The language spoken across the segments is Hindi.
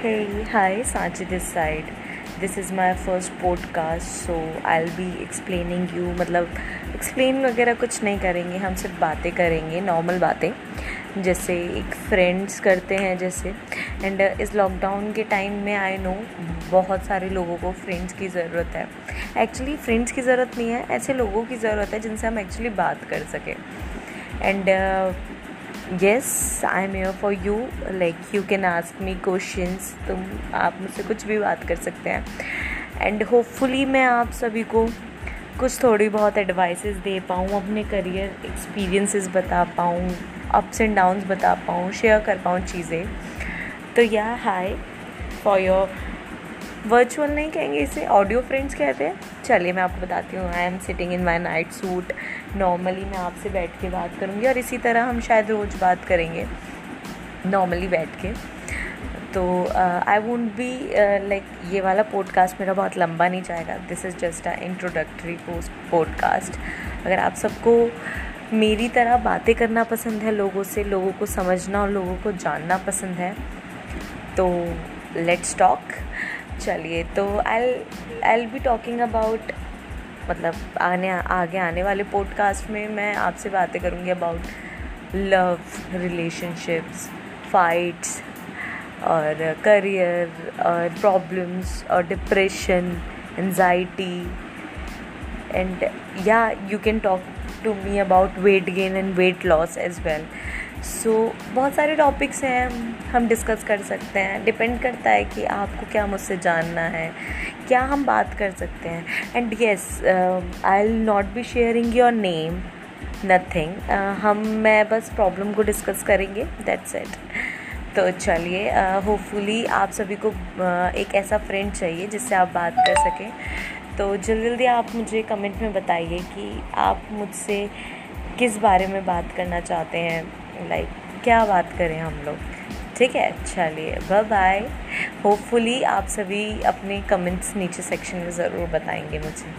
Hey, hi, Sanchi this side. This is my first podcast, so I'll be explaining you मतलब एक्सप्लेन वगैरह कुछ नहीं करेंगे हम सिर्फ़ बातें करेंगे नॉर्मल बातें। जैसे एक फ्रेंड्स करते हैं जैसे। एंड इस लॉकडाउन के टाइम में आई नो बहुत सारे लोगों को फ्रेंड्स की ज़रूरत है। एक्चुअली फ्रेंड्स की ज़रूरत नहीं है ऐसे लोगों की ज़रूरत है जिनसे हम एक्चुअली बात कर सकें। And yes I am here for you like you can ask me questions तुम, आप मुझसे कुछ भी बात कर सकते हैं. एंड होपफुली मैं आप सभी को कुछ थोड़ी बहुत एडवाइसेस दे पाऊँ, अपने करियर एक्सपीरियंसेस बता पाऊँ अप्स एंड डाउन्स बता पाऊँ शेयर कर पाऊँ चीज़ें. तो या हाय फॉर योर वर्चुअल नहीं कहेंगे, इसे ऑडियो फ्रेंड्स कहते हैं। चलिए, मैं आपको बताती हूँ। I am sitting in my night suit normally मैं आपसे बैठ के बात करूँगी और इसी तरह हम शायद रोज़ बात करेंगे। नॉर्मली बैठ के। तो आई वोंट बी लाइक ये वाला पॉडकास्ट मेरा बहुत लंबा नहीं जाएगा। This is just a introductory post podcast अगर आप सबको मेरी तरह बातें करना पसंद है, लोगों से, लोगों को समझना और लोगों को जानना पसंद है तो लेट्स टॉक चलिए तो I I be talking about मतलब आने, आगे आने वाले पॉडकास्ट में मैं आपसे बातें करूँगी अबाउट लव रिलेशनशिप्स फाइट्स और करियर और प्रॉब्लम्स और डिप्रेशन एनजाइटी एंड या you can talk to me about weight gain and weight loss as well so so, बहुत सारे टॉपिक्स हैं हम डिस्कस कर सकते हैं। डिपेंड करता है कि आपको क्या मुझसे जानना है क्या हम बात कर सकते हैं। And yes I will not be sharing your name nothing हम मैं बस प्रॉब्लम को डिस्कस करेंगे दैट्स इट तो चलिए होपफुली uh, आप सभी को uh, एक ऐसा फ्रेंड चाहिए जिससे आप बात कर सकें। तो जल्दी जल्दी आप मुझे कमेंट में बताइए कि आप मुझसे किस बारे में बात करना चाहते हैं? लाइक क्या बात करें हम लोग? ठीक है, चलिए बाय बाय होपफुली आप सभी अपने कमेंट्स नीचे सेक्शन में ज़रूर बताएँगे मुझे.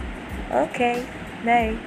Okay bye